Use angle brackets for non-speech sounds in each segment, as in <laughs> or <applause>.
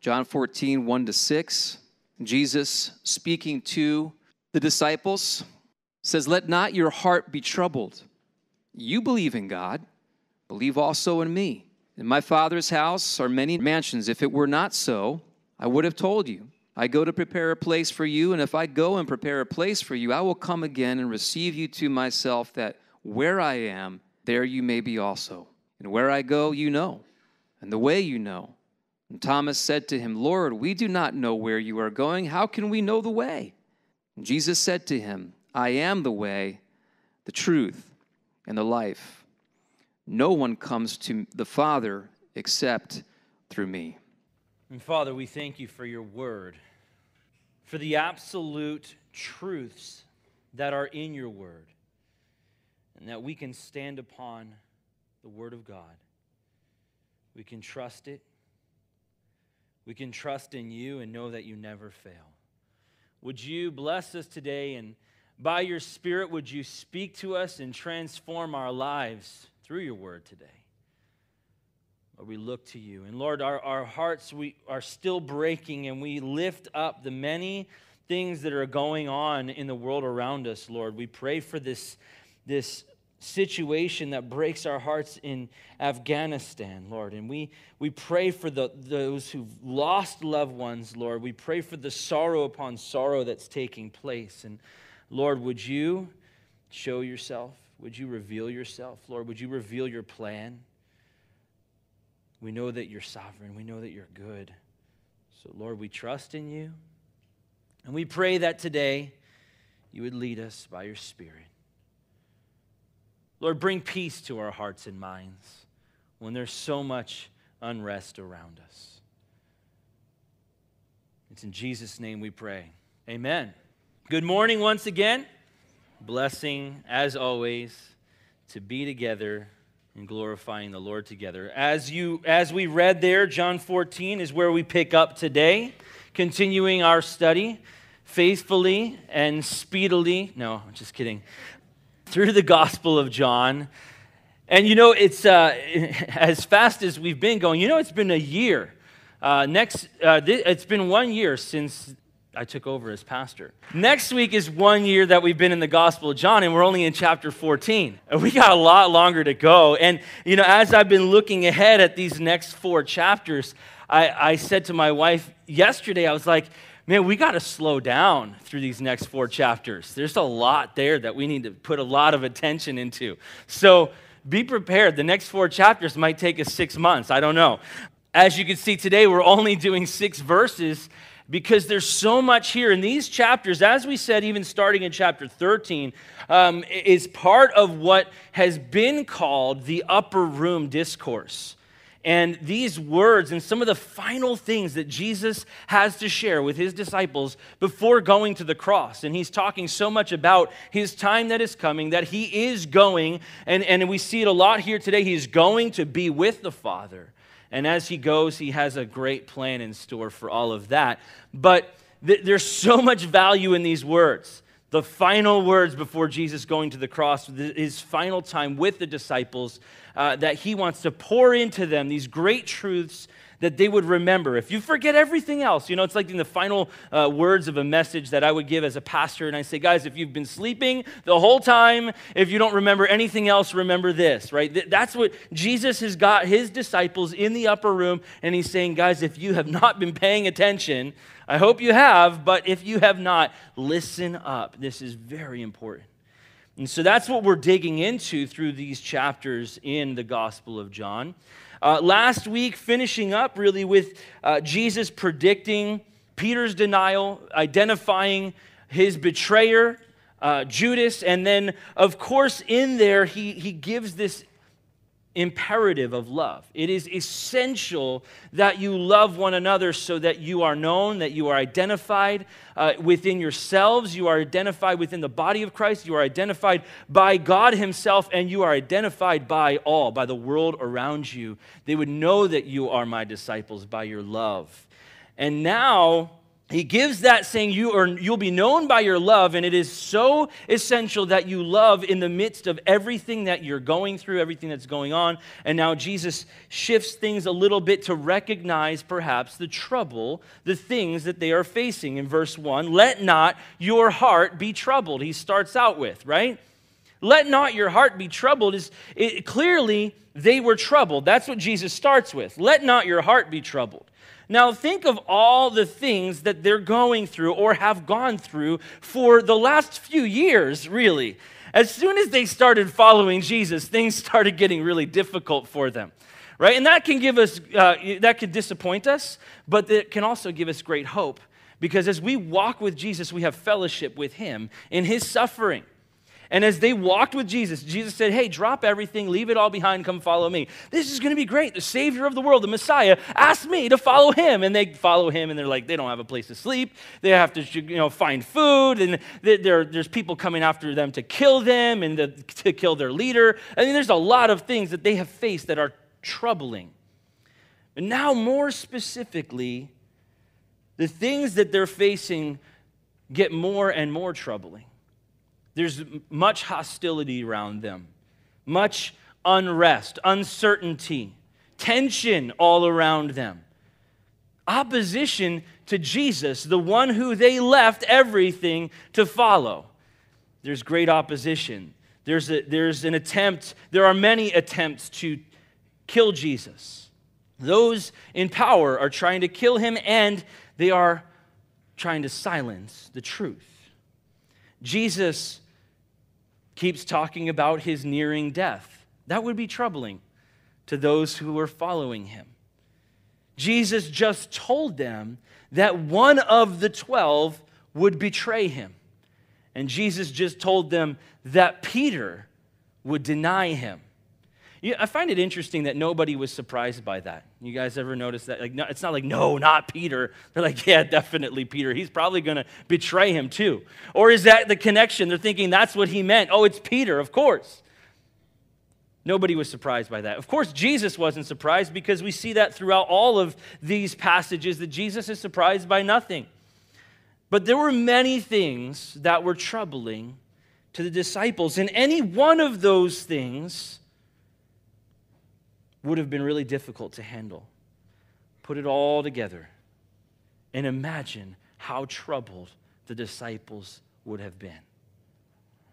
John 14, 1 to 6. Jesus speaking to the disciples says, Let not your heart be troubled. You believe in God, believe also in me. In my Father's house are many mansions. If it were not so, I would have told you. I go to prepare a place for you, and if I go and prepare a place for you, I will come again and receive you to myself, that where I am, there you may be also. And where I go, you know, and the way you know. And Thomas said to him, Lord, we do not know where you are going. How can we know the way? And Jesus said to him, I am the way, the truth, and the life. No one comes to the Father except through me. And Father, we thank you for your word, for the absolute truths that are in your word, and that we can stand upon the word of God. We can trust it. We can trust in you and know that you never fail. Would you bless us today and by your Spirit, would you speak to us and transform our lives through your word today? Lord, we look to you. And Lord, our, our hearts we are still breaking and we lift up the many things that are going on in the world around us, Lord. We pray for this, this situation that breaks our hearts in Afghanistan, Lord. And we, we pray for the, those who've lost loved ones, Lord. We pray for the sorrow upon sorrow that's taking place. And Lord, would you show yourself? Would you reveal yourself? Lord, would you reveal your plan? We know that you're sovereign. We know that you're good. So, Lord, we trust in you. And we pray that today you would lead us by your Spirit. Lord, bring peace to our hearts and minds when there's so much unrest around us. It's in Jesus' name we pray. Amen. Good morning once again. Blessing, as always, to be together and glorifying the Lord together. As you as we read there, John 14 is where we pick up today, continuing our study faithfully and speedily. No, I'm just kidding. Through the Gospel of John. And you know, it's uh, <laughs> as fast as we've been going, you know, it's been a year. Uh, next, uh, th- it's been one year since I took over as pastor. Next week is one year that we've been in the Gospel of John, and we're only in chapter 14. We got a lot longer to go. And, you know, as I've been looking ahead at these next four chapters, I, I said to my wife yesterday, I was like, man, we got to slow down through these next four chapters. There's a lot there that we need to put a lot of attention into. So be prepared. The next four chapters might take us six months. I don't know. As you can see today, we're only doing six verses because there's so much here in these chapters, as we said, even starting in chapter 13, um, is part of what has been called the upper room discourse. And these words and some of the final things that Jesus has to share with his disciples before going to the cross. And he's talking so much about his time that is coming, that he is going, and, and we see it a lot here today. He's going to be with the Father. And as he goes, he has a great plan in store for all of that. But th- there's so much value in these words. The final words before Jesus going to the cross, his final time with the disciples, uh, that he wants to pour into them these great truths that they would remember. If you forget everything else, you know, it's like in the final uh, words of a message that I would give as a pastor. And I say, guys, if you've been sleeping the whole time, if you don't remember anything else, remember this, right? That's what Jesus has got his disciples in the upper room. And he's saying, guys, if you have not been paying attention, I hope you have, but if you have not, listen up. This is very important. And so that's what we're digging into through these chapters in the Gospel of John. Uh, last week, finishing up really with uh, Jesus predicting Peter's denial, identifying his betrayer, uh, Judas, and then, of course, in there, he, he gives this imperative of love. It is essential that you love one another so that you are known, that you are identified uh, within yourselves, you are identified within the body of Christ, you are identified by God Himself, and you are identified by all, by the world around you. They would know that you are my disciples by your love. And now, he gives that saying you are you'll be known by your love and it is so essential that you love in the midst of everything that you're going through everything that's going on. And now jesus shifts things a little bit to recognize perhaps the trouble the things that they are facing. In verse 1 let not your heart be troubled he starts out with right? Let not your heart be troubled is it, clearly they were troubled. That's what jesus starts with. Let not your heart be troubled now, think of all the things that they're going through or have gone through for the last few years, really. As soon as they started following Jesus, things <laughs> started getting really difficult for them, right? And that can give us, uh, that could disappoint us, but it can also give us great hope because as we walk with Jesus, we have fellowship with Him in His suffering. And as they walked with Jesus, Jesus said, Hey, drop everything, leave it all behind, come follow me. This is going to be great. The Savior of the world, the Messiah, asked me to follow him. And they follow him, and they're like, they don't have a place to sleep. They have to you know, find food, and there's people coming after them to kill them and to, kill their leader. I mean, there's a lot of things that they have faced that are troubling. But now, more specifically, the things that they're facing get more and more troubling. There's much hostility around them, much unrest, uncertainty, tension all around them. Opposition to Jesus, the one who they left everything to follow. There's great opposition. There's, a, there's an attempt, there are many attempts to kill Jesus. Those in power are trying to kill him, and they are trying to silence the truth. Jesus keeps talking about his nearing death. That would be troubling to those who were following him. Jesus just told them that one of the 12 would betray him. And Jesus just told them that Peter would deny him. I find it interesting that nobody was surprised by that. You guys ever notice that? Like, no, it's not like, no, not Peter. <laughs> They're like, yeah, definitely Peter. He's probably going to betray him too. Or is that the connection? They're thinking that's what he meant. Oh, it's Peter, of course. Nobody was surprised by that. Of course, Jesus wasn't surprised because we see that throughout all of these passages that Jesus is surprised by nothing. But there were many things that were troubling to the disciples, and any one of those things would have been really difficult to handle. Put it all together and imagine how troubled the disciples would have been.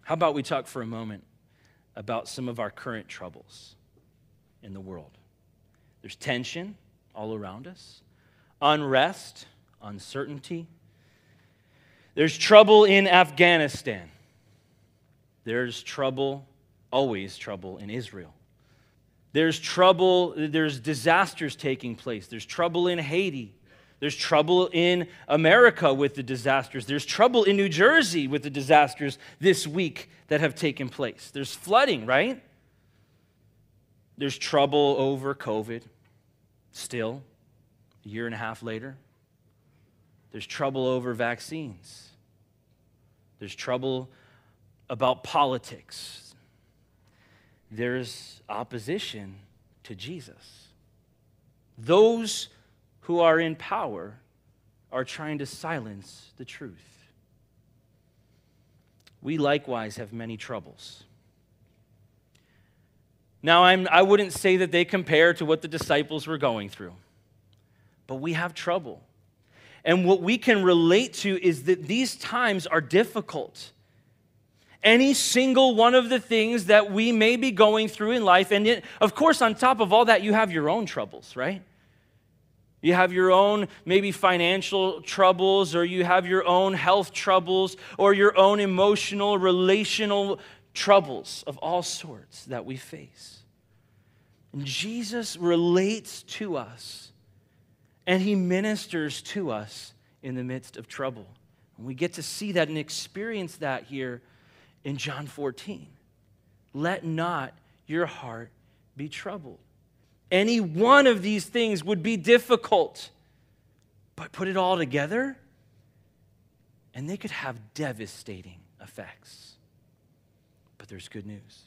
How about we talk for a moment about some of our current troubles in the world? There's tension all around us, unrest, uncertainty. There's trouble in Afghanistan. There's trouble, always trouble in Israel. There's trouble, there's disasters taking place. There's trouble in Haiti. There's trouble in America with the disasters. There's trouble in New Jersey with the disasters this week that have taken place. There's flooding, right? There's trouble over COVID still, a year and a half later. There's trouble over vaccines. There's trouble about politics there's opposition to Jesus. Those who are in power are trying to silence the truth. We likewise have many troubles. Now, I'm, I wouldn't say that they compare to what the disciples were going through, but we have trouble. And what we can relate to is that these times are difficult any single one of the things that we may be going through in life. And it, of course, on top of all that, you have your own troubles, right? You have your own maybe financial troubles, or you have your own health troubles, or your own emotional, relational troubles of all sorts that we face. And Jesus relates to us, and he ministers to us in the midst of trouble. And we get to see that and experience that here in John 14. Let not your heart be troubled. Any one of these things would be difficult, but put it all together, and they could have devastating effects. But there's good news.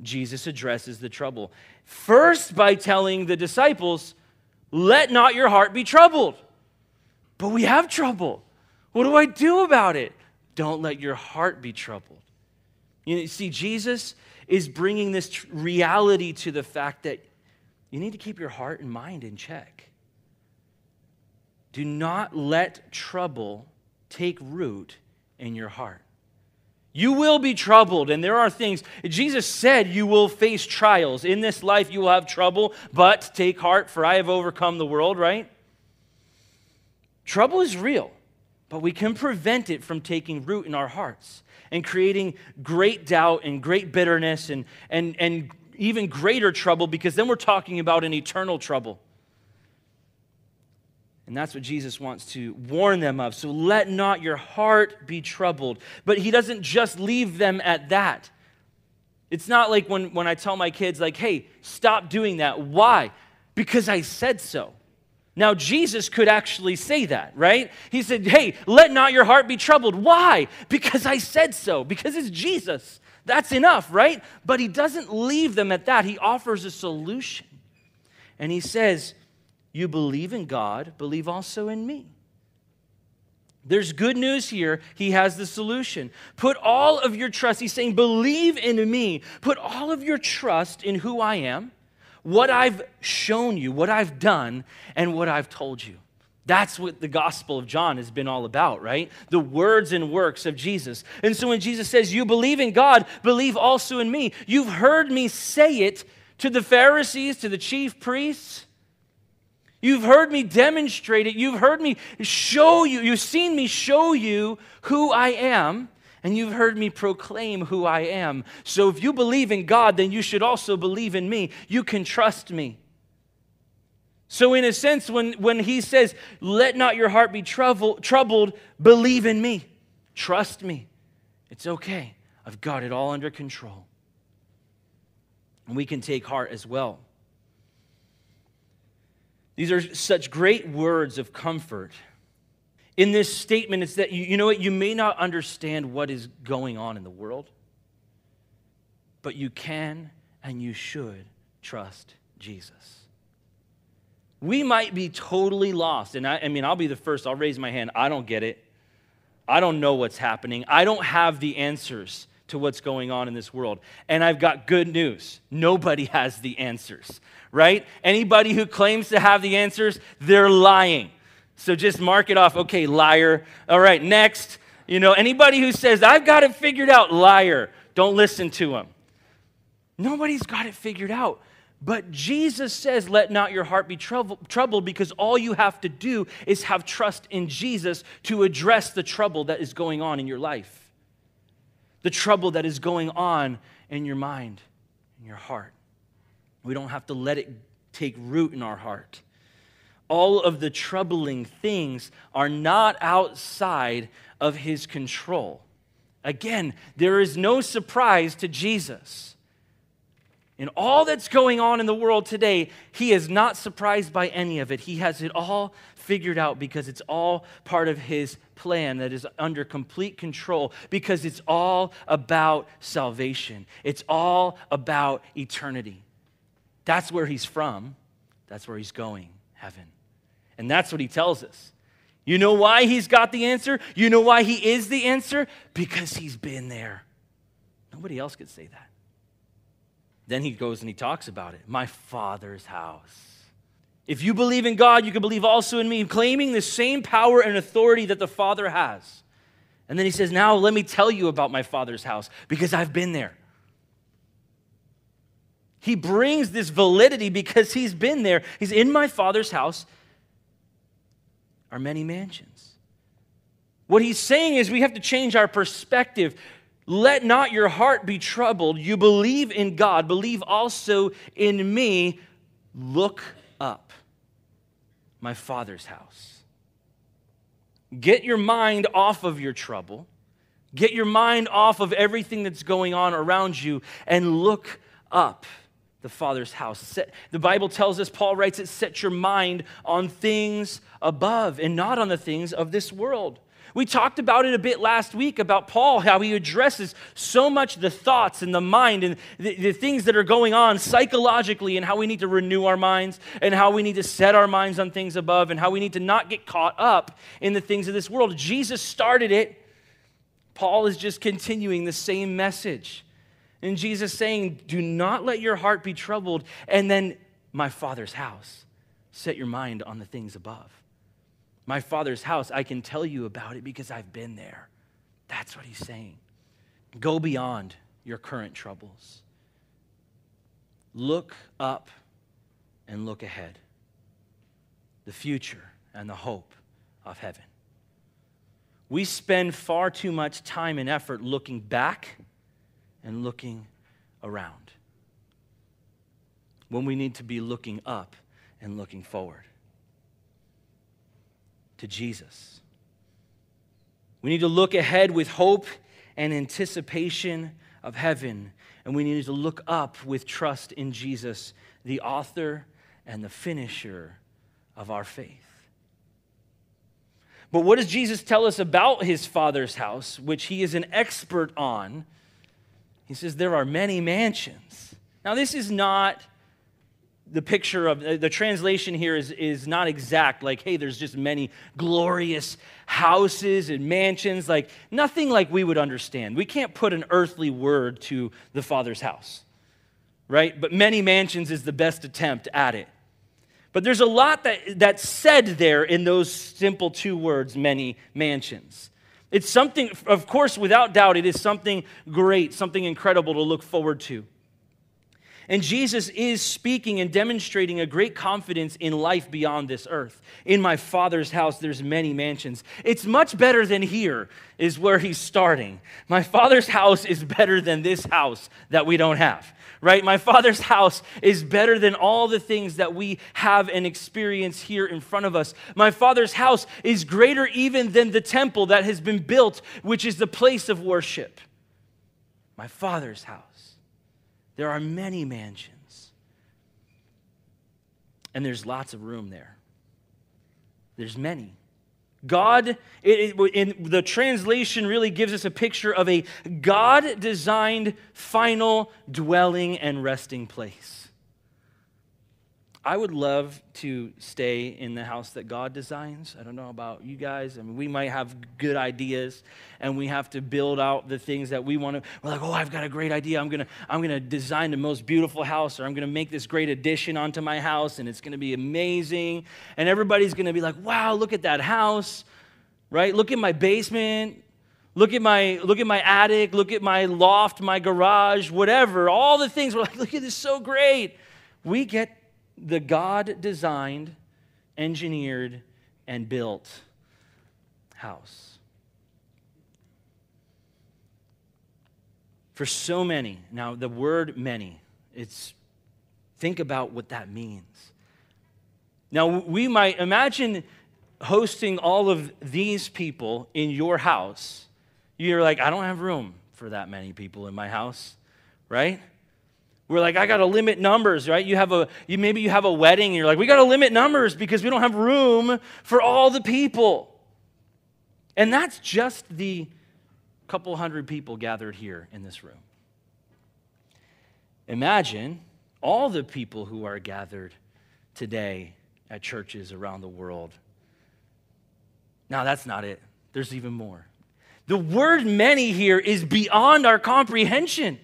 Jesus addresses the trouble. First, by telling the disciples, Let not your heart be troubled. But we have trouble. What do I do about it? Don't let your heart be troubled. You see, Jesus is bringing this reality to the fact that you need to keep your heart and mind in check. Do not let trouble take root in your heart. You will be troubled, and there are things. Jesus said you will face trials. In this life, you will have trouble, but take heart, for I have overcome the world, right? Trouble is real, but we can prevent it from taking root in our hearts and creating great doubt and great bitterness and, and, and even greater trouble because then we're talking about an eternal trouble. And that's what Jesus wants to warn them of. So let not your heart be troubled. But he doesn't just leave them at that. It's not like when, when I tell my kids, like, hey, stop doing that. Why? Because I said so. Now, Jesus could actually say that, right? He said, Hey, let not your heart be troubled. Why? Because I said so, because it's Jesus. That's enough, right? But he doesn't leave them at that. He offers a solution. And he says, You believe in God, believe also in me. There's good news here. He has the solution. Put all of your trust, he's saying, believe in me. Put all of your trust in who I am what I've shown you, what I've done, and what I've told you. That's what the Gospel of John has been all about, right? The words and works of Jesus. And so when Jesus says, You believe in God, believe also in me, you've heard me say it to the Pharisees, to the chief priests. You've heard me demonstrate it. You've heard me show you. You've seen me show you who I am and you've heard me proclaim who I am. So if you believe in God, then you should also believe in me. You can trust me. So, in a sense, when, when he says, Let not your heart be trouble, troubled, believe in me, trust me. It's okay. I've got it all under control. And we can take heart as well. These are such great words of comfort in this statement, it's that you, you know what? You may not understand what is going on in the world, but you can and you should trust Jesus. We might be totally lost. And I, I mean, I'll be the first, I'll raise my hand. I don't get it. I don't know what's happening. I don't have the answers to what's going on in this world. And I've got good news nobody has the answers, right? Anybody who claims to have the answers, they're lying. So just mark it off. Okay, liar. All right, next. You know, anybody who says, I've got it figured out, liar. Don't listen to him. Nobody's got it figured out. But Jesus says, Let not your heart be troubled, because all you have to do is have trust in Jesus to address the trouble that is going on in your life, the trouble that is going on in your mind, in your heart. We don't have to let it take root in our heart all of the troubling things are not outside of his control. Again, there is no surprise to Jesus. In all that's going on in the world today, he is not surprised by any of it. He has it all figured out because it's all part of his plan that is under complete control because it's all about salvation. It's all about eternity. That's where he's from, that's where he's going heaven. And that's what he tells us. You know why he's got the answer? You know why he is the answer? Because he's been there. Nobody else could say that. Then he goes and he talks about it. My father's house. If you believe in God, you can believe also in me, claiming the same power and authority that the Father has. And then he says, Now let me tell you about my Father's house because I've been there. He brings this validity because he's been there. He's in my Father's house are many mansions. What he's saying is we have to change our perspective. Let not your heart be troubled. You believe in God, believe also in me. Look up, my Father's house. Get your mind off of your trouble. Get your mind off of everything that's going on around you and look up the Father's house. Set, the Bible tells us, Paul writes it, set your mind on things above and not on the things of this world. We talked about it a bit last week about Paul, how he addresses so much the thoughts and the mind and the, the, things that are going on psychologically, and how we need to renew our minds, and how we need to set our minds on things above, and how we need to not get caught up in the things of this world. Jesus started it. Paul is just continuing the same message. And Jesus saying, Do not let your heart be troubled. And then, my Father's house, set your mind on the things above. My Father's house, I can tell you about it because I've been there. That's what he's saying. Go beyond your current troubles. Look up and look ahead. The future and the hope of heaven. We spend far too much time and effort looking back and looking around when we need to be looking up and looking forward to Jesus. We need to look ahead with hope and anticipation of heaven, and we need to look up with trust in Jesus, the author and the finisher of our faith. But what does Jesus tell us about his Father's house, which he is an expert on? He says, There are many mansions. Now, this is not the picture of uh, the translation here is, is not exact like hey there's just many glorious houses and mansions like nothing like we would understand. We can't put an earthly word to the father's house right? But many mansions is the best attempt at it. But there's a lot that, that's said there in those simple two words many mansions it's something, of course, without doubt, it is something great, something incredible to look forward to. And Jesus is speaking and demonstrating a great confidence in life beyond this earth. In my Father's house, there's many mansions. It's much better than here, is where he's starting. My Father's house is better than this house that we don't have right? My Father's house is better than all the things that we have and experience here in front of us. My Father's house is greater even than the temple that has been built, which is the place of worship. My Father's house. There are many mansions, and there's lots of room there. There's many. God, it, it, in the translation, really gives us a picture of a God designed final dwelling and resting place. I would love to stay in the house that God designs. I don't know about you guys. I mean, we might have good ideas and we have to build out the things that we want to. We're like, oh, I've got a great idea. I'm going to I'm going to design the most beautiful house or I'm going to make this great addition onto my house and it's going to be amazing. And everybody's going to be like, wow, look at that house, right? Look at my basement. Look at my look at my attic, look at my loft, my garage, whatever. All the things we're like, look at this so great. We get the God designed, engineered, and built house. For so many, now the word many, it's think about what that means. Now we might imagine hosting all of these people in your house. You're like, I don't have room for that many people in my house, right? We're like, I got to limit numbers, right? You have a, you, maybe you have a wedding and you're like, we got to limit numbers because we don't have room for all the people. And that's just the couple hundred people gathered here in this room. Imagine all the people who are gathered today at churches around the world. Now, that's not it. There's even more. The word many here is beyond our comprehension.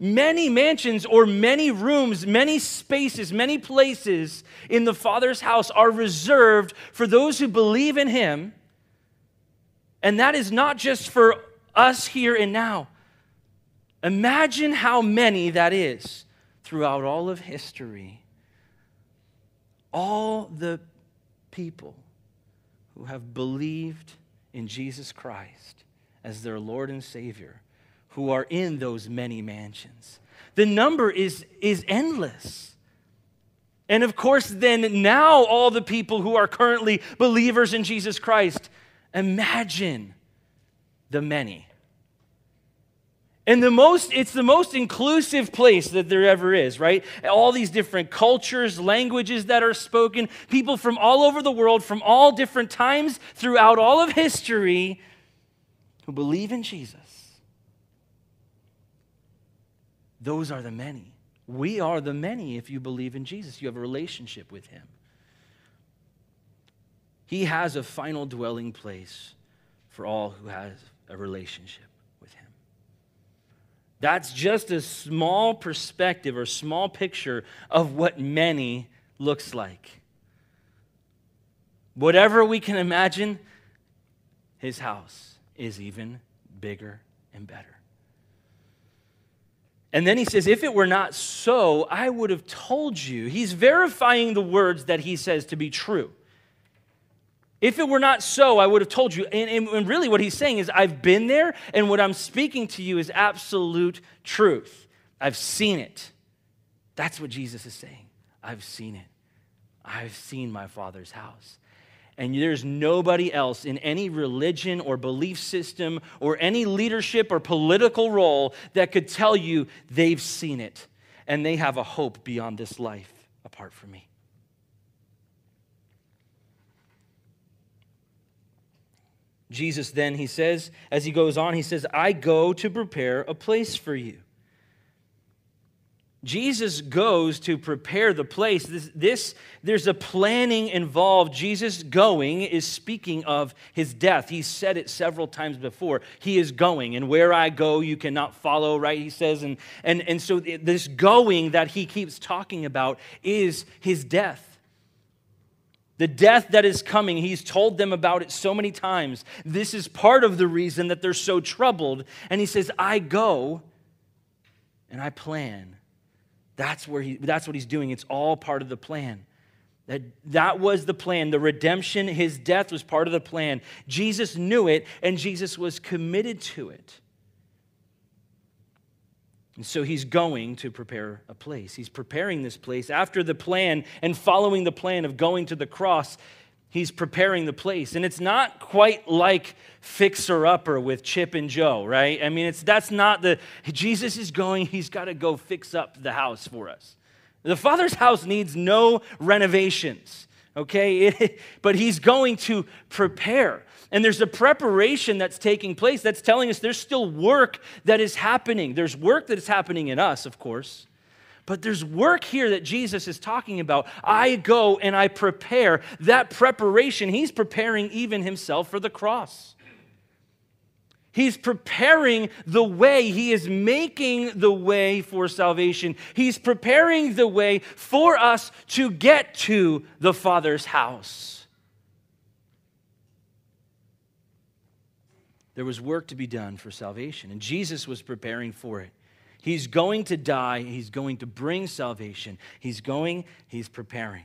Many mansions or many rooms, many spaces, many places in the Father's house are reserved for those who believe in Him. And that is not just for us here and now. Imagine how many that is throughout all of history. All the people who have believed in Jesus Christ as their Lord and Savior who are in those many mansions. The number is, is endless. And of course, then now all the people who are currently believers in Jesus Christ, imagine the many. And the most, it's the most inclusive place that there ever is, right? All these different cultures, languages that are spoken, people from all over the world, from all different times throughout all of history who believe in Jesus. Those are the many. We are the many if you believe in Jesus. You have a relationship with Him. He has a final dwelling place for all who has a relationship. With Him. That's just a small perspective or small picture of what many looks like. Whatever we can imagine, his house is even bigger and better. And then he says, If it were not so, I would have told you. He's verifying the words that he says to be true. If it were not so, I would have told you. And, and, really, what he's saying is, I've been there, and what I'm speaking to you is absolute truth. I've seen it. That's what Jesus is saying. I've seen it. I've seen my Father's house. And there's nobody else in any religion or belief system or any leadership or political role that could tell you they've seen it and they have a hope beyond this life apart from me. Jesus then, he says, as he goes on, he says, I go to prepare a place for you. Jesus goes to prepare the place. This, this, there's a planning involved. Jesus going is speaking of his death. He said it several times before. He is going, and where I go, you cannot follow, right? He says, and and and so this going that he keeps talking about is his death. The death that is coming, he's told them about it so many times. This is part of the reason that they're so troubled. And he says, I go and I plan. That's, where he, that's what he's doing. It's all part of the plan. That, that was the plan. The redemption, his death was part of the plan. Jesus knew it, and Jesus was committed to it. And so he's going to prepare a place. He's preparing this place. After the plan and following the plan of going to the cross, he's preparing the place. And it's not quite like fixer upper with Chip and Jo, right? I mean, it's that's not the Jesus is going, he's got to go fix up the house for us. The Father's house needs no renovations, okay? <laughs> but he's going to prepare. And there's a preparation that's taking place that's telling us there's still work that is happening. There's work that is happening in us, of course. But there's work here that Jesus is talking about. I go and I prepare. That preparation, he's preparing even himself for the cross. He's preparing the way. He is making the way for salvation. He's preparing the way for us to get to the Father's house. There was work to be done for salvation, and Jesus was preparing for it. He's going to die, he's going to bring salvation. He's going, he's preparing.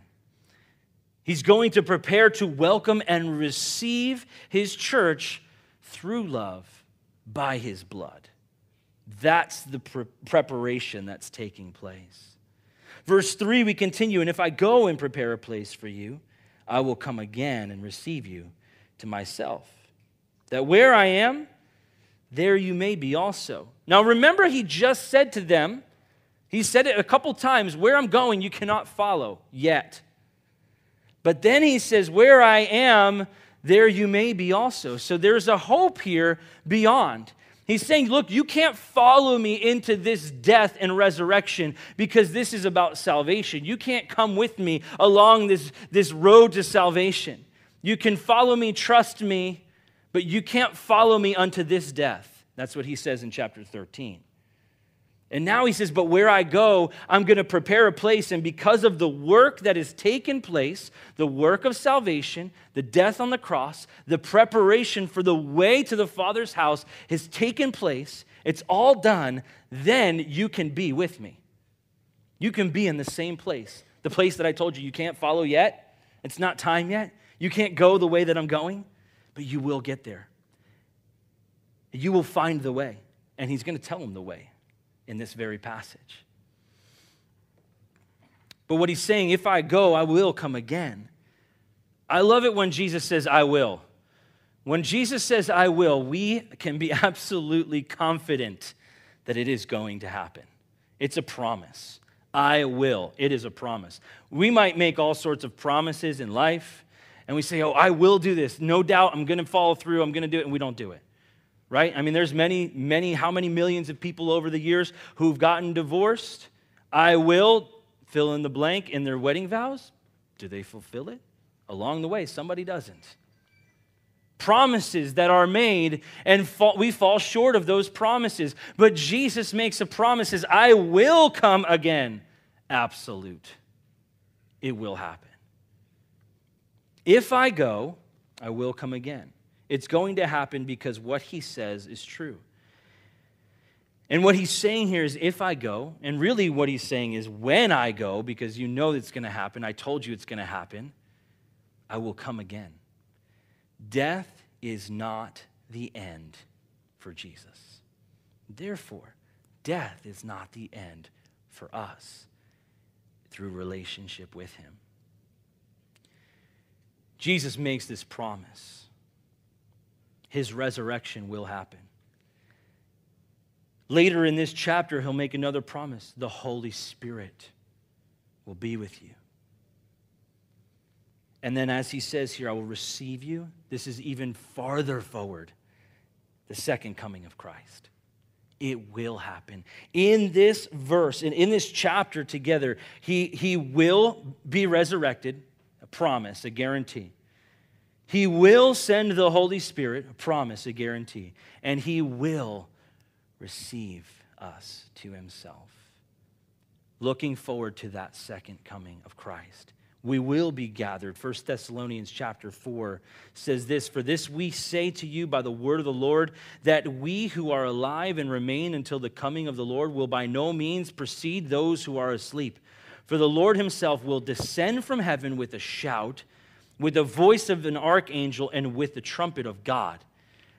He's going to prepare to welcome and receive his church through love by his blood. That's the pre- preparation that's taking place. Verse 3, we continue, and if I go and prepare a place for you, I will come again and receive you to myself that where I am, there you may be also. Now remember, he just said to them, he said it a couple times, where I'm going, you cannot follow yet. But then he says, where I am, there you may be also. So there's a hope here beyond. He's saying, Look, you can't follow me into this death and resurrection because this is about salvation. You can't come with me along this, this road to salvation. You can follow me, trust me, but you can't follow me unto this death. That's what he says in chapter 13. And now he says, But where I go, I'm going to prepare a place. And because of the work that has taken place, the work of salvation, the death on the cross, the preparation for the way to the Father's house has taken place, it's all done, then you can be with me. You can be in the same place. The place that I told you you can't follow yet, it's not time yet. You can't go the way that I'm going but you will get there. You will find the way. And he's going to tell him the way in this very passage. But what he's saying, if I go, I will come again. I love it when Jesus says, I will. When Jesus says, I will, we can be <laughs> absolutely confident that it is going to happen. It's a promise. I will. It is a promise. We might make all sorts of promises in life, and we say, Oh, I will do this. No doubt I'm going to follow through. I'm going to do it. And we don't do it. Right? I mean, there's many, many, how many millions of people over the years who've gotten divorced? I will fill in the blank in their wedding vows. Do they fulfill it? Along the way, somebody doesn't promises that are made, and fall, we fall short of those promises. But Jesus makes a promise, I will come again. Absolute. It will happen. If I go, I will come again. It's going to happen because what he says is true. And what he's saying here is if I go, and really what he's saying is when I go, because you know it's going to happen, I told you it's going to happen, I will come again. Death is not the end for Jesus. Therefore, death is not the end for us through relationship with Him. Jesus makes this promise His resurrection will happen. Later in this chapter, he'll make another promise the Holy Spirit will be with you. And then, as he says here, I will receive you. This is even farther forward the second coming of Christ. It will happen. In this verse and in this chapter together, he, he will be resurrected, promise, a guarantee. He will send the Holy Spirit, a promise, a guarantee. And he will receive us to himself. Looking forward to that second coming of Christ we will be gathered. 1 Thessalonians chapter 4 says this For this we say to you by the word of the Lord, that we who are alive and remain until the coming of the Lord will by no means precede those who are asleep. For the Lord himself will descend from heaven with a shout, with the voice of an archangel, and with the trumpet of God.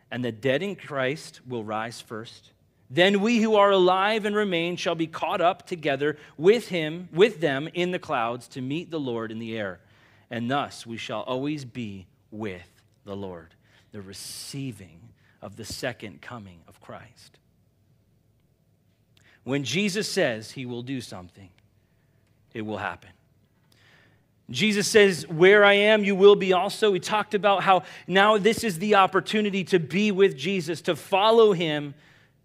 And the dead in Christ will rise first. Then we who are alive and remain shall be caught up together with him, with them in the clouds to meet the Lord in the air. And thus we shall always be with the Lord, the receiving of the second coming of Christ. When Jesus says he will do something, it will happen. Jesus says, Where I am, you will be also. We talked about how now this is the opportunity to be with Jesus, to follow him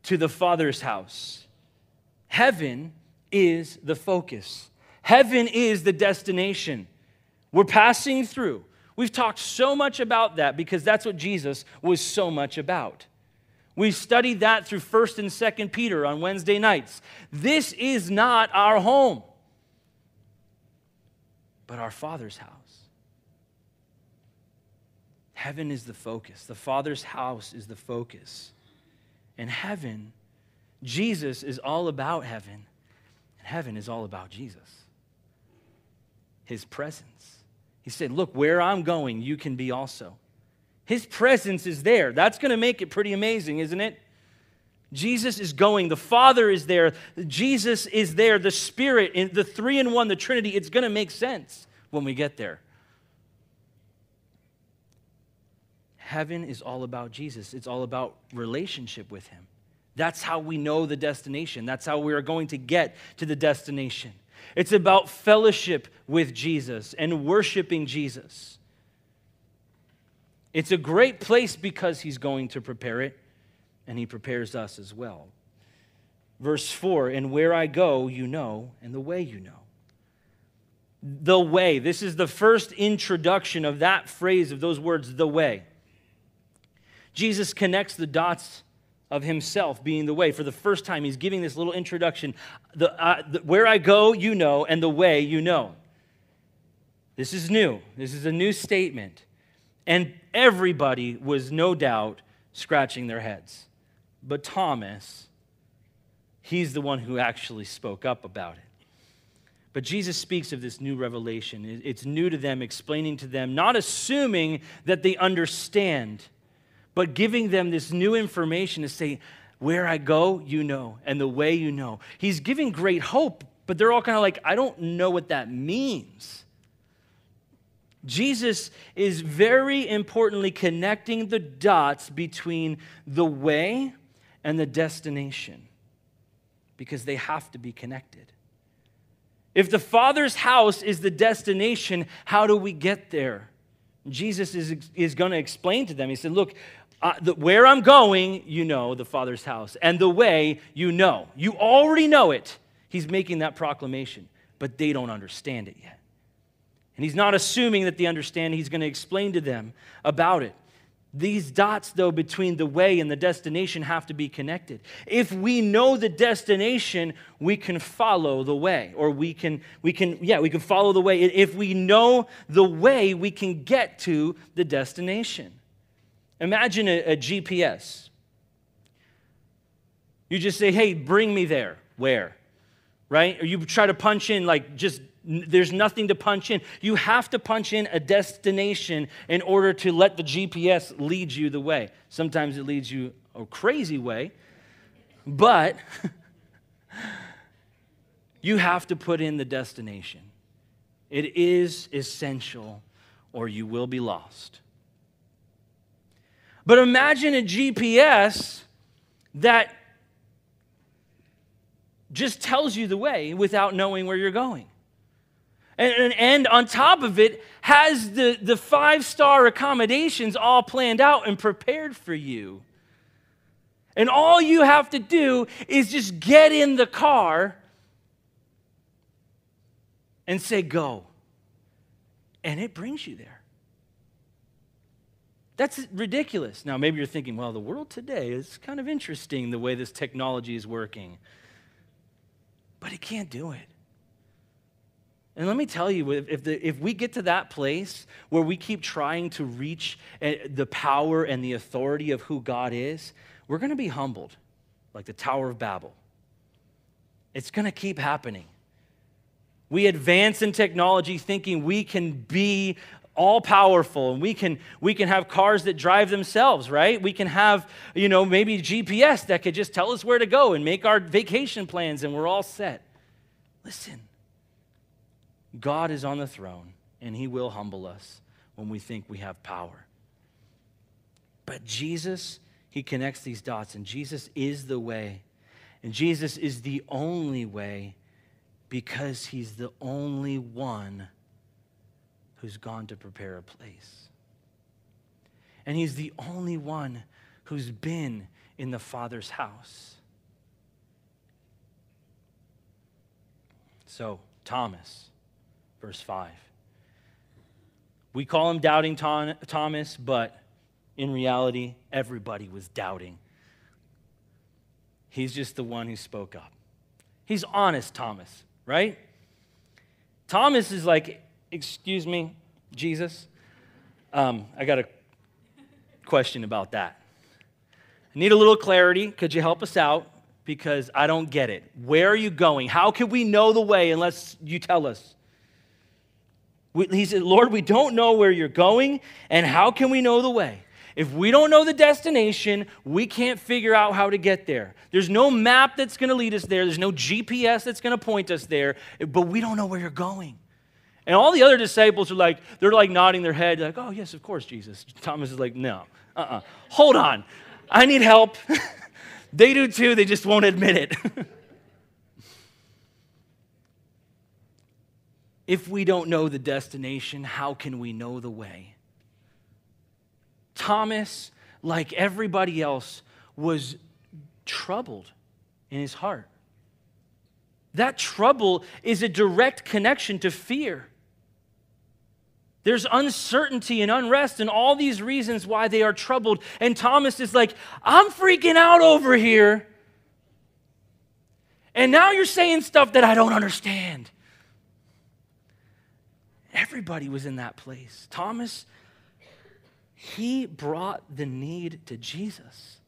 to the Father's house. Heaven is the focus, heaven is the destination. We're passing through. We've talked so much about that because that's what Jesus was so much about. We studied that through 1st and 2nd Peter on Wednesday nights. This is not our home, but our Father's house. Heaven is the focus. The Father's house is the focus and heaven, Jesus is all about heaven, and heaven is all about Jesus. His presence. He said, Look, where I'm going, you can be also. His presence is there. That's going to make it pretty amazing, isn't it? Jesus is going. The Father is there. Jesus is there. The Spirit, the three in one, the Trinity, it's going to make sense when we get there. Heaven is all about Jesus, it's all about relationship with Him. That's how we know the destination. That's how we are going to get to the destination. It's about fellowship with Jesus and worshiping Jesus. It's a great place because He's going to prepare it, and He prepares us as well. Verse 4 And where I go, you know, and the way you know. The way. This is the first introduction of that phrase, of those words, the way. Jesus connects the dots of himself being the way. For the first time, he's giving this little introduction. The, uh, the, where I go, you know, and the way, you know. This is new. This is a new statement. And everybody was no doubt scratching their heads. But Thomas, he's the one who actually spoke up about it. But Jesus speaks of this new revelation. It's new to them, explaining to them, not assuming that they understand but giving them this new information to say, where I go, you know, and the way you know. He's giving great hope, but they're all kind of like, I don't know what that means. Jesus is very importantly connecting the dots between the way and the destination. because they have to be connected. If the Father's house is the destination, how do we get there? Jesus is, is going to explain to them. He said, Look, uh, the, where I'm going, you know, the Father's house, and the way, you know. You already know it. He's making that proclamation, but they don't understand it yet. And he's not assuming that they understand. He's going to explain to them about it. These dots, though, between the way and the destination have to be connected. If we know the destination, we can follow the way. Or we can, we can, yeah, we can follow the way. If we know the way, we can get to the destination. Imagine a, a GPS. You just say, hey, bring me there. Where? Right? Or you try to punch in, like, just there's nothing to punch in. You have to punch in a destination in order to let the GPS lead you the way. Sometimes it leads you a crazy way, but <laughs> you have to put in the destination. It is essential, or you will be lost. But imagine a GPS that just tells you the way without knowing where you're going. And, and, on top of it, has the, the five star accommodations all planned out and prepared for you. And all you have to do is just get in the car and say, go. And it brings you there. That's ridiculous. Now, maybe you're thinking, well, the world today is kind of interesting the way this technology is working. But it can't do it. And let me tell you, if, the, if we get to that place where we keep trying to reach eh, the power and the authority of who God is, we're going to be humbled, like the Tower of Babel. It's going to keep happening. We advance in technology thinking we can be all powerful and we can we can have cars that drive themselves right we can have you know maybe gps that could just tell us where to go and make our vacation plans and we're all set listen God is on the throne, and he will humble us when we think we have power. But Jesus, he connects these dots, and Jesus is the way. And Jesus is the only way because he's the only one who's gone to prepare a place. And he's the only one who's been in the Father's house. So, Thomas, verse 5. We call him Doubting Thomas, but in reality, everybody was doubting. He's just the one who spoke up. He's honest, Thomas, right? Thomas is like, Excuse me, Jesus. Um, I got a question about that. I need a little clarity. Could you help us out? Because I don't get it. Where are you going? How can we know the way unless you tell us? He said, Lord, we don't know where you're going, and how can we know the way? If we don't know the destination, we can't figure out how to get there. There's no map that's going to lead us there, there's no GPS that's going to point us there, but we don't know where you're going. And all the other disciples are like, they're like nodding their head, like, oh, yes, of course, Jesus. Thomas is like, no, uh uh-uh. uh Hold on. I need help. <laughs> they do too, they just won't admit it. <laughs> If we don't know the destination, how can we know the way? Thomas, like everybody else, was troubled in his heart. That trouble is a direct connection to fear. There's uncertainty and unrest and all these reasons why they are troubled. And Thomas is like, I'm freaking out over here. And now you're saying stuff that I don't understand. Everybody was in that place. Thomas, he brought the need to Jesus.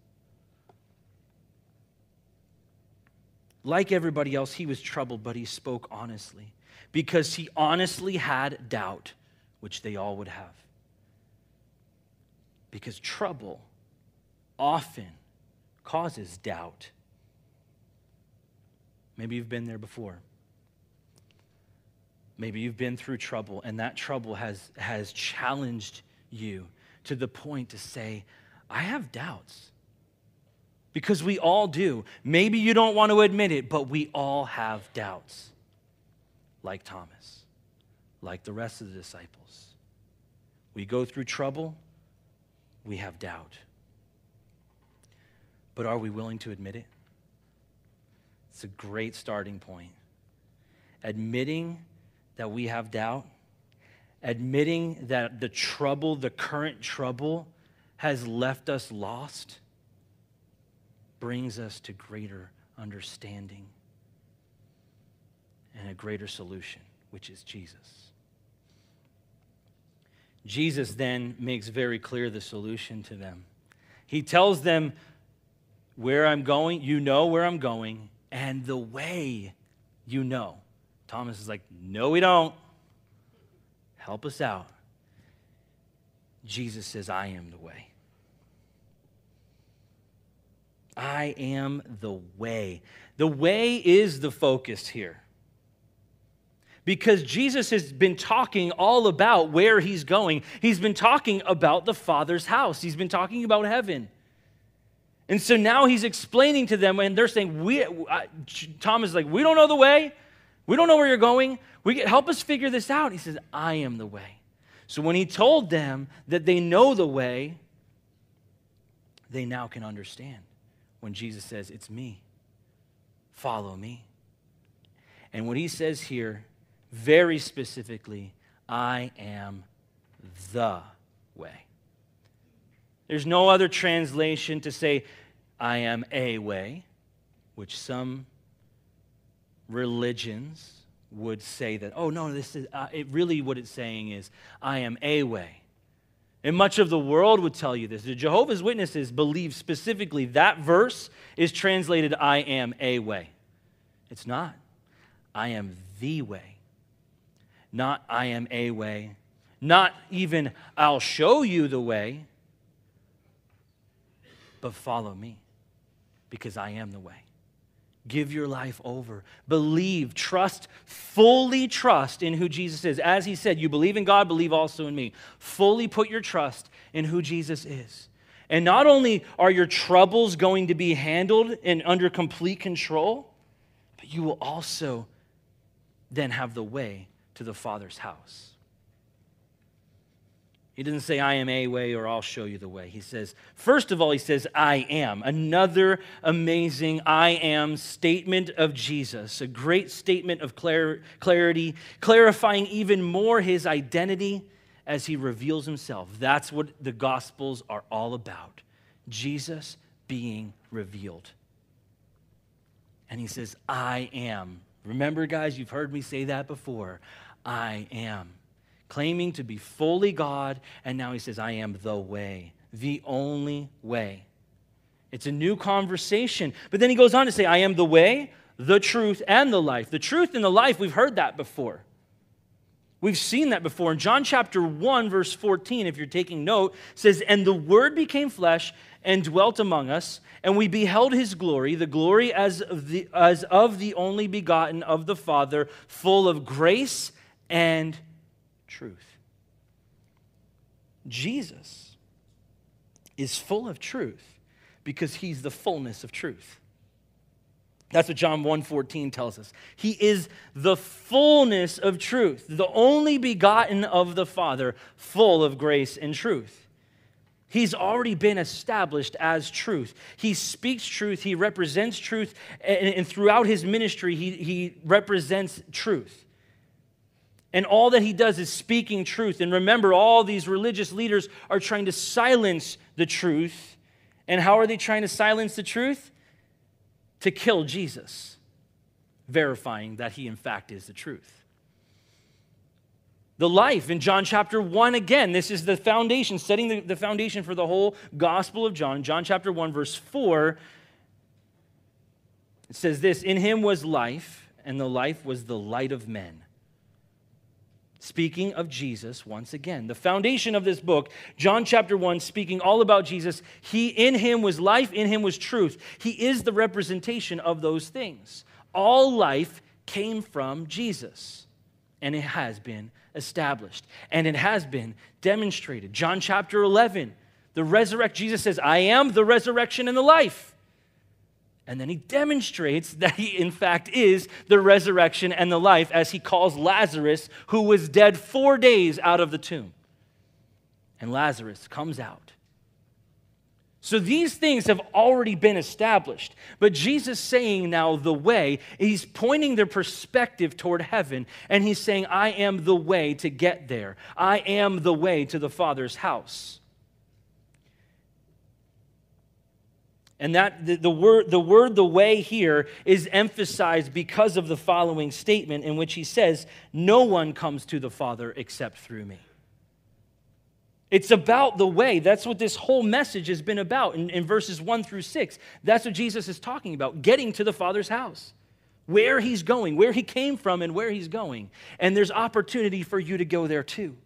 Like everybody else, he was troubled, but he spoke honestly because he honestly had doubt, which they all would have. Because trouble often causes doubt. Maybe you've been there before. Maybe you've been through trouble, and that trouble has, has challenged you to the point to say, I have doubts. Because we all do. Maybe you don't want to admit it, but we all have doubts, like Thomas, like the rest of the disciples. We go through trouble, we have doubt. But are we willing to admit it? It's a great starting point. Admitting that we have doubt, admitting that the trouble, the current trouble, has left us lost, brings us to greater understanding and a greater solution, which is Jesus. Jesus then makes very clear the solution to them. He tells them where I'm going, you know where I'm going, and the way you know. Thomas is like, No, we don't. Help us out. Jesus says, I am the way. I am the way. The way is the focus here. Because Jesus has been talking all about where he's going. He's been talking about the Father's house, he's been talking about heaven. And so now he's explaining to them, and they're saying, "We." Uh, Thomas is like, "We don't know the way. We don't know where you're going. We get, help us figure this out." He says, "I am the way." So when he told them that they know the way, they now can understand. When Jesus says, "It's me. Follow me." And what he says here, very specifically, "I am the way." There's no other translation to say I am a way, which some religions would say that, oh, no, this is, uh, it really what it's saying is, I am a way. And much of the world would tell you this. The Jehovah's Witnesses believe specifically that verse is translated, I am a way. It's not. I am the way. Not, I am a way. Not even, I'll show you the way, but follow me because I am the way. Give your life over. Believe, trust, fully trust in who Jesus is. As he said, you believe in God, believe also in me. Fully put your trust in who Jesus is. And not only are your troubles going to be handled and under complete control, but you will also then have the way to the Father's house. He doesn't say, I am a way or I'll show you the way. He says, first of all, he says, I am. Another amazing I am statement of Jesus, a great statement of clar- clarity, clarifying even more his identity as he reveals himself. That's what the Gospels are all about Jesus being revealed. And he says, I am. Remember, guys, you've heard me say that before. I am claiming to be fully God, and now he says, I am the way, the only way. It's a new conversation. But then he goes on to say, I am the way, the truth, and the life. The truth and the life, we've heard that before. We've seen that before. In John chapter 1, verse 14, if you're taking note, says, And the Word became flesh and dwelt among us, and we beheld his glory, the glory as of the, as of the only begotten of the Father, full of grace and truth. Jesus is full of truth because he's the fullness of truth. That's what John 1:14 tells us. He is the fullness of truth, the only begotten of the Father, full of grace and truth. He's already been established as truth. He speaks truth, he represents truth, and, and throughout his ministry, he, he represents truth. And all that he does is speaking truth. And remember, all these religious leaders are trying to silence the truth. And how are they trying to silence the truth? To kill Jesus, verifying that he, in fact, is the truth. The life in John chapter 1, again, this is the foundation, setting the, the foundation for the whole Gospel of John. John chapter 1, verse 4, it says this In him was life, and the life was the light of men. Speaking of Jesus once again. The foundation of this book, John chapter 1, speaking all about Jesus. He in him was life, in him was truth. He is the representation of those things. All life came from Jesus, and it has been established, and it has been demonstrated. John chapter 11, the resurrect Jesus says, "I am the resurrection and the life." And then he demonstrates that he, in fact, is the resurrection and the life as he calls Lazarus, who was dead four days, out of the tomb. And Lazarus comes out. So these things have already been established. But Jesus saying now the way, he's pointing their perspective toward heaven, and he's saying, I am the way to get there. I am the way to the Father's house. And that the, the, word, the word, the way here is emphasized because of the following statement in which he says, No one comes to the Father except through me. It's about the way. That's what this whole message has been about in, in verses one through six. That's what Jesus is talking about getting to the Father's house, where he's going, where he came from, and where he's going. And there's opportunity for you to go there too.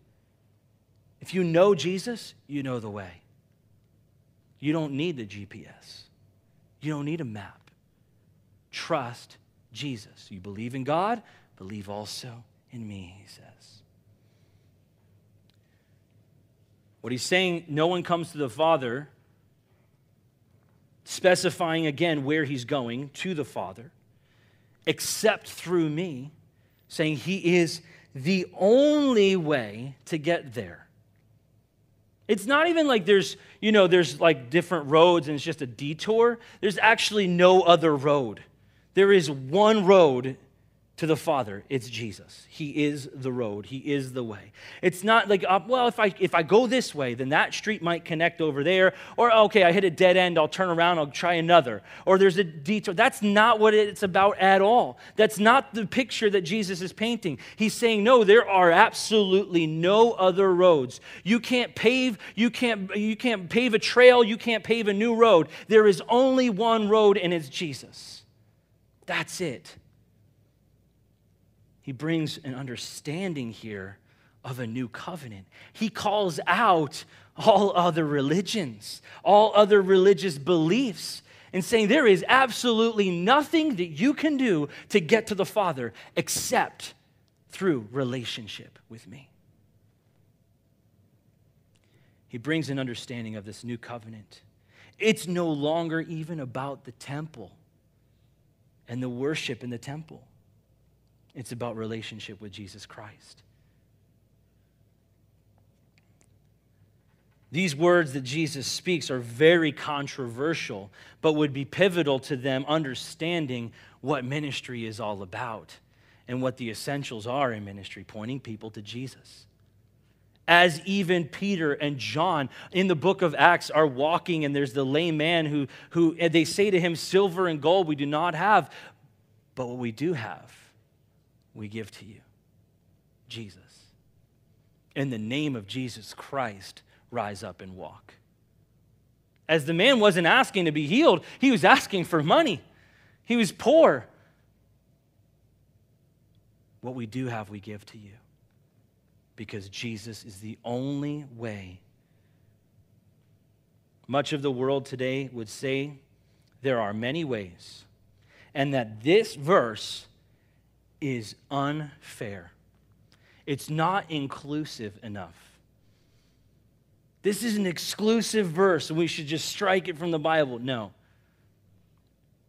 If you know Jesus, you know the way. You don't need the GPS. You don't need a map. Trust Jesus. You believe in God, believe also in me, he says. What he's saying, no one comes to the Father, specifying again where he's going to the Father, except through me, saying he is the only way to get there. It's not even like there's, you know, there's like different roads and it's just a detour. There's actually no other road. There is one road to the Father, it's Jesus. He is the road. He is the way. It's not like, uh, well, if I if I go this way, then that street might connect over there. Or okay, I hit a dead end. I'll turn around. I'll try another. Or there's a detour. That's not what it's about at all. That's not the picture that Jesus is painting. He's saying no. There are absolutely no other roads. You can't pave. You can't you can't pave a trail. You can't pave a new road. There is only one road, and it's Jesus. That's it he brings an understanding here of a new covenant. He calls out all other religions, all other religious beliefs, and saying there is absolutely nothing that you can do to get to the Father except through relationship with me. He brings an understanding of this new covenant. It's no longer even about the temple and the worship in the temple. It's about relationship with Jesus Christ. These words that Jesus speaks are very controversial, but would be pivotal to them understanding what ministry is all about and what the essentials are in ministry, pointing people to Jesus. As even Peter and John in the book of Acts are walking, and there's the lame man who, who they say to him, Silver and gold we do not have, but what we do have we give to you Jesus. In the name of Jesus Christ, rise up and walk. As the man wasn't asking to be healed, he was asking for money. He was poor. What we do have, we give to you because Jesus is the only way. Much of the world today would say there are many ways, and that this verse is unfair. It's not inclusive enough. This is an exclusive verse, and we should just strike it from the Bible. No.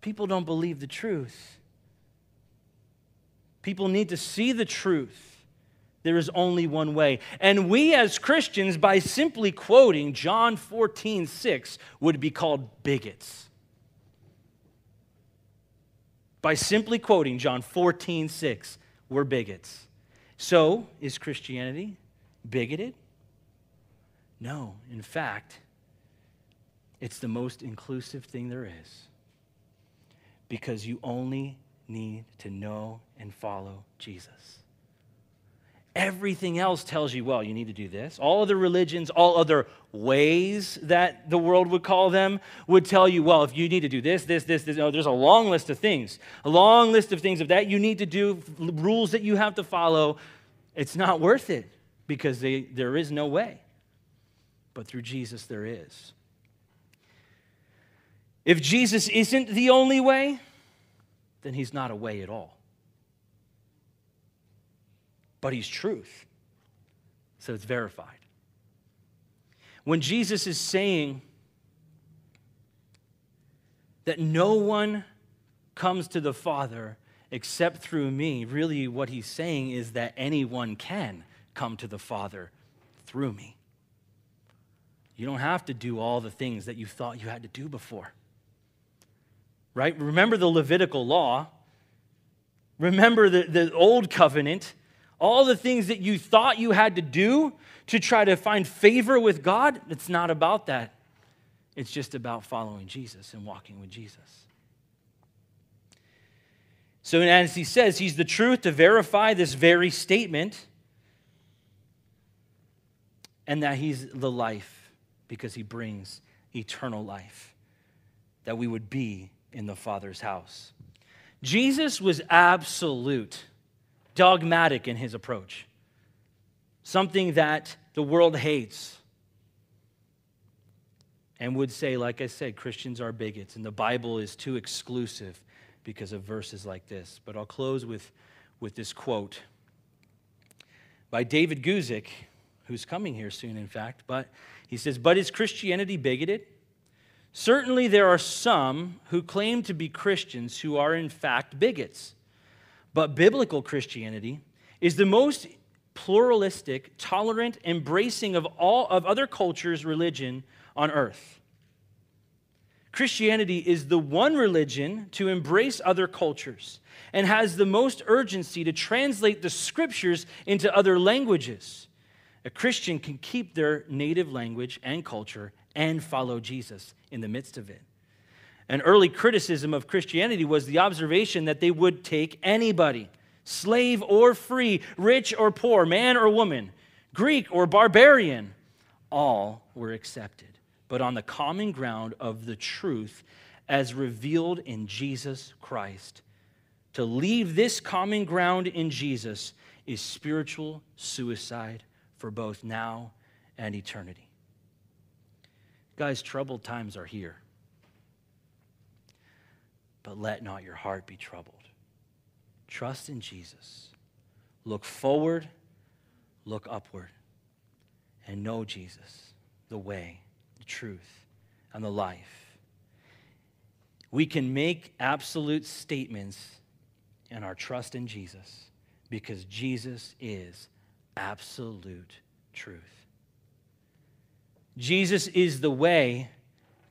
People don't believe the truth. People need to see the truth. There is only one way. And we as Christians, by simply quoting John 14, 6, would be called bigots by simply quoting John 14, 6. We're bigots. So, is Christianity bigoted? No. In fact, it's the most inclusive thing there is because you only need to know and follow Jesus. Everything else tells you, well, you need to do this. All other religions, all other ways that the world would call them, would tell you, well, if you need to do this, this, this, this, oh, there's a long list of things, a long list of things of that you need to do, rules that you have to follow. It's not worth it because they, there is no way. But through Jesus, there is. If Jesus isn't the only way, then he's not a way at all but he's truth. So it's verified. When Jesus is saying that no one comes to the Father except through me, really what he's saying is that anyone can come to the Father through me. You don't have to do all the things that you thought you had to do before. Right? Remember the Levitical law. Remember the, the old covenant. All the things that you thought you had to do to try to find favor with God. It's not about that. It's just about following Jesus and walking with Jesus. So, as he says, he's the truth to verify this very statement, and that he's the life because he brings eternal life, that we would be in the Father's house. Jesus was absolute, dogmatic in his approach, something that the world hates and would say, like I said, Christians are bigots and the Bible is too exclusive because of verses like this. But I'll close with, with this quote by David Guzik, who's coming here soon, in fact. But he says, But is Christianity bigoted? Certainly, there are some who claim to be Christians who are, in fact, bigots. But biblical Christianity is the most pluralistic, tolerant, embracing of all of other cultures' religion on earth. Christianity is the one religion to embrace other cultures and has the most urgency to translate the scriptures into other languages. A Christian can keep their native language and culture and follow Jesus in the midst of it. An early criticism of Christianity was the observation that they would take anybody, slave or free, rich or poor, man or woman, Greek or barbarian, all were accepted but on the common ground of the truth as revealed in Jesus Christ. To leave this common ground in Jesus is spiritual suicide for both now and eternity. Guys, troubled times are here. But let not your heart be troubled. Trust in Jesus. Look forward, look upward, and know Jesus, the way the truth and the life. We can make absolute statements in our trust in Jesus because Jesus is absolute truth. Jesus is the way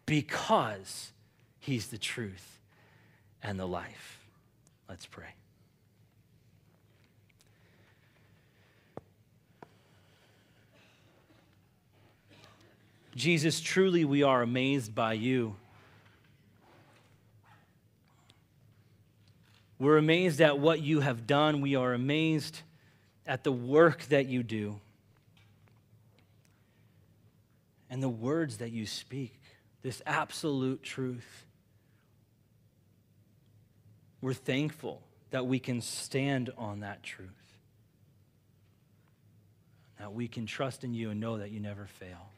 because he's the truth and the life. Let's pray. Jesus, truly we are amazed by you. We're amazed at what you have done. We are amazed at the work that you do and the words that you speak, this absolute truth. We're thankful that we can stand on that truth, that we can trust in you and know that you never fail.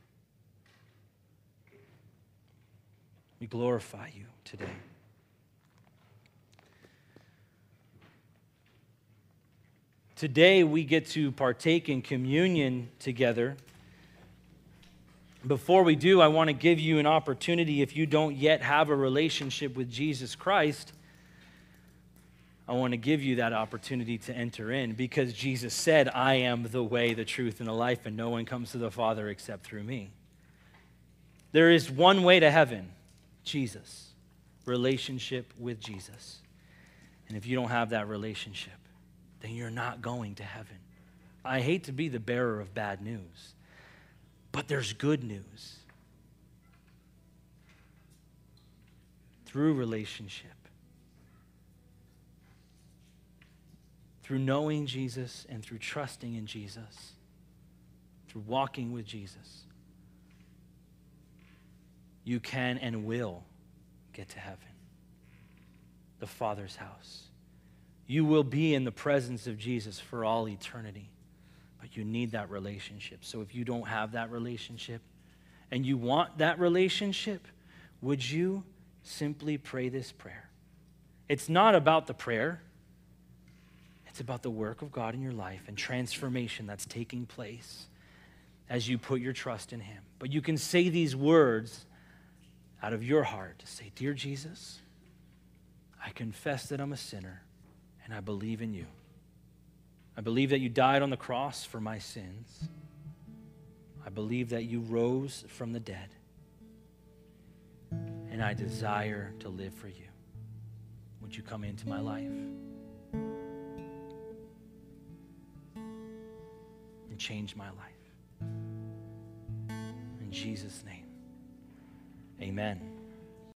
We glorify you today. Today, we get to partake in communion together. Before we do, I want to give you an opportunity if you don't yet have a relationship with Jesus Christ. I want to give you that opportunity to enter in because Jesus said, I am the way, the truth, and the life, and no one comes to the Father except through me. There is one way to heaven, Jesus, relationship with Jesus. And if you don't have that relationship, then you're not going to heaven. I hate to be the bearer of bad news, but there's good news. Through relationship, through knowing Jesus and through trusting in Jesus, through walking with Jesus you can and will get to heaven, the Father's house. You will be in the presence of Jesus for all eternity, but you need that relationship. So if you don't have that relationship and you want that relationship, would you simply pray this prayer? It's not about the prayer. It's about the work of God in your life and transformation that's taking place as you put your trust in Him. But you can say these words out of your heart to say, Dear Jesus, I confess that I'm a sinner and I believe in you. I believe that you died on the cross for my sins. I believe that you rose from the dead. And I desire to live for you. Would you come into my life? And change my life. In Jesus' name, amen.